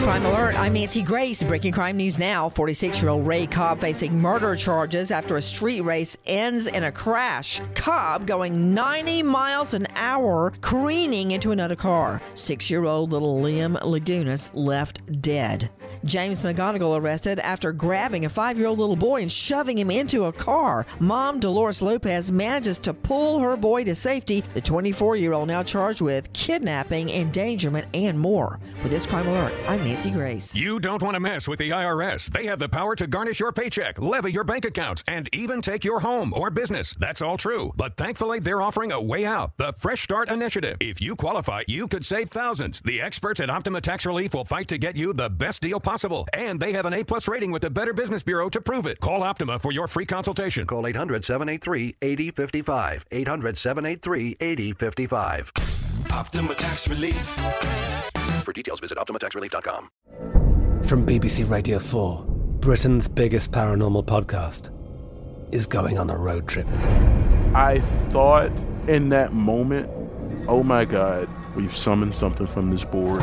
Crime Alert, I'm Nancy Grace. Breaking crime news now. 46 year old Ray Cobb facing murder charges after a street race ends in a crash. Cobb going 90 miles an hour, careening into another car. Six year old little Liam Lagunas left dead. James McGonigal arrested after grabbing a five year old little boy and shoving him into a car. Mom Dolores Lopez manages to pull her boy to safety. The 24 year old now charged with kidnapping, endangerment, and more. With this crime alert, I'm Nancy Grace. You don't want to mess with the IRS. They have the power to garnish your paycheck, levy your bank accounts, and even take your home or business. That's all true. But thankfully, they're offering a way out the Fresh Start Initiative. If you qualify, you could save thousands. The experts at Optima Tax Relief will fight to get you the best deal possible. And they have an A plus rating with the Better Business Bureau to prove it. Call Optima for your free consultation. Call 800 783 8055. 800 783 8055. Optima Tax Relief. For details, visit OptimaTaxRelief.com. From BBC Radio 4, Britain's biggest paranormal podcast is going on a road trip. I thought in that moment, oh my God, we've summoned something from this board.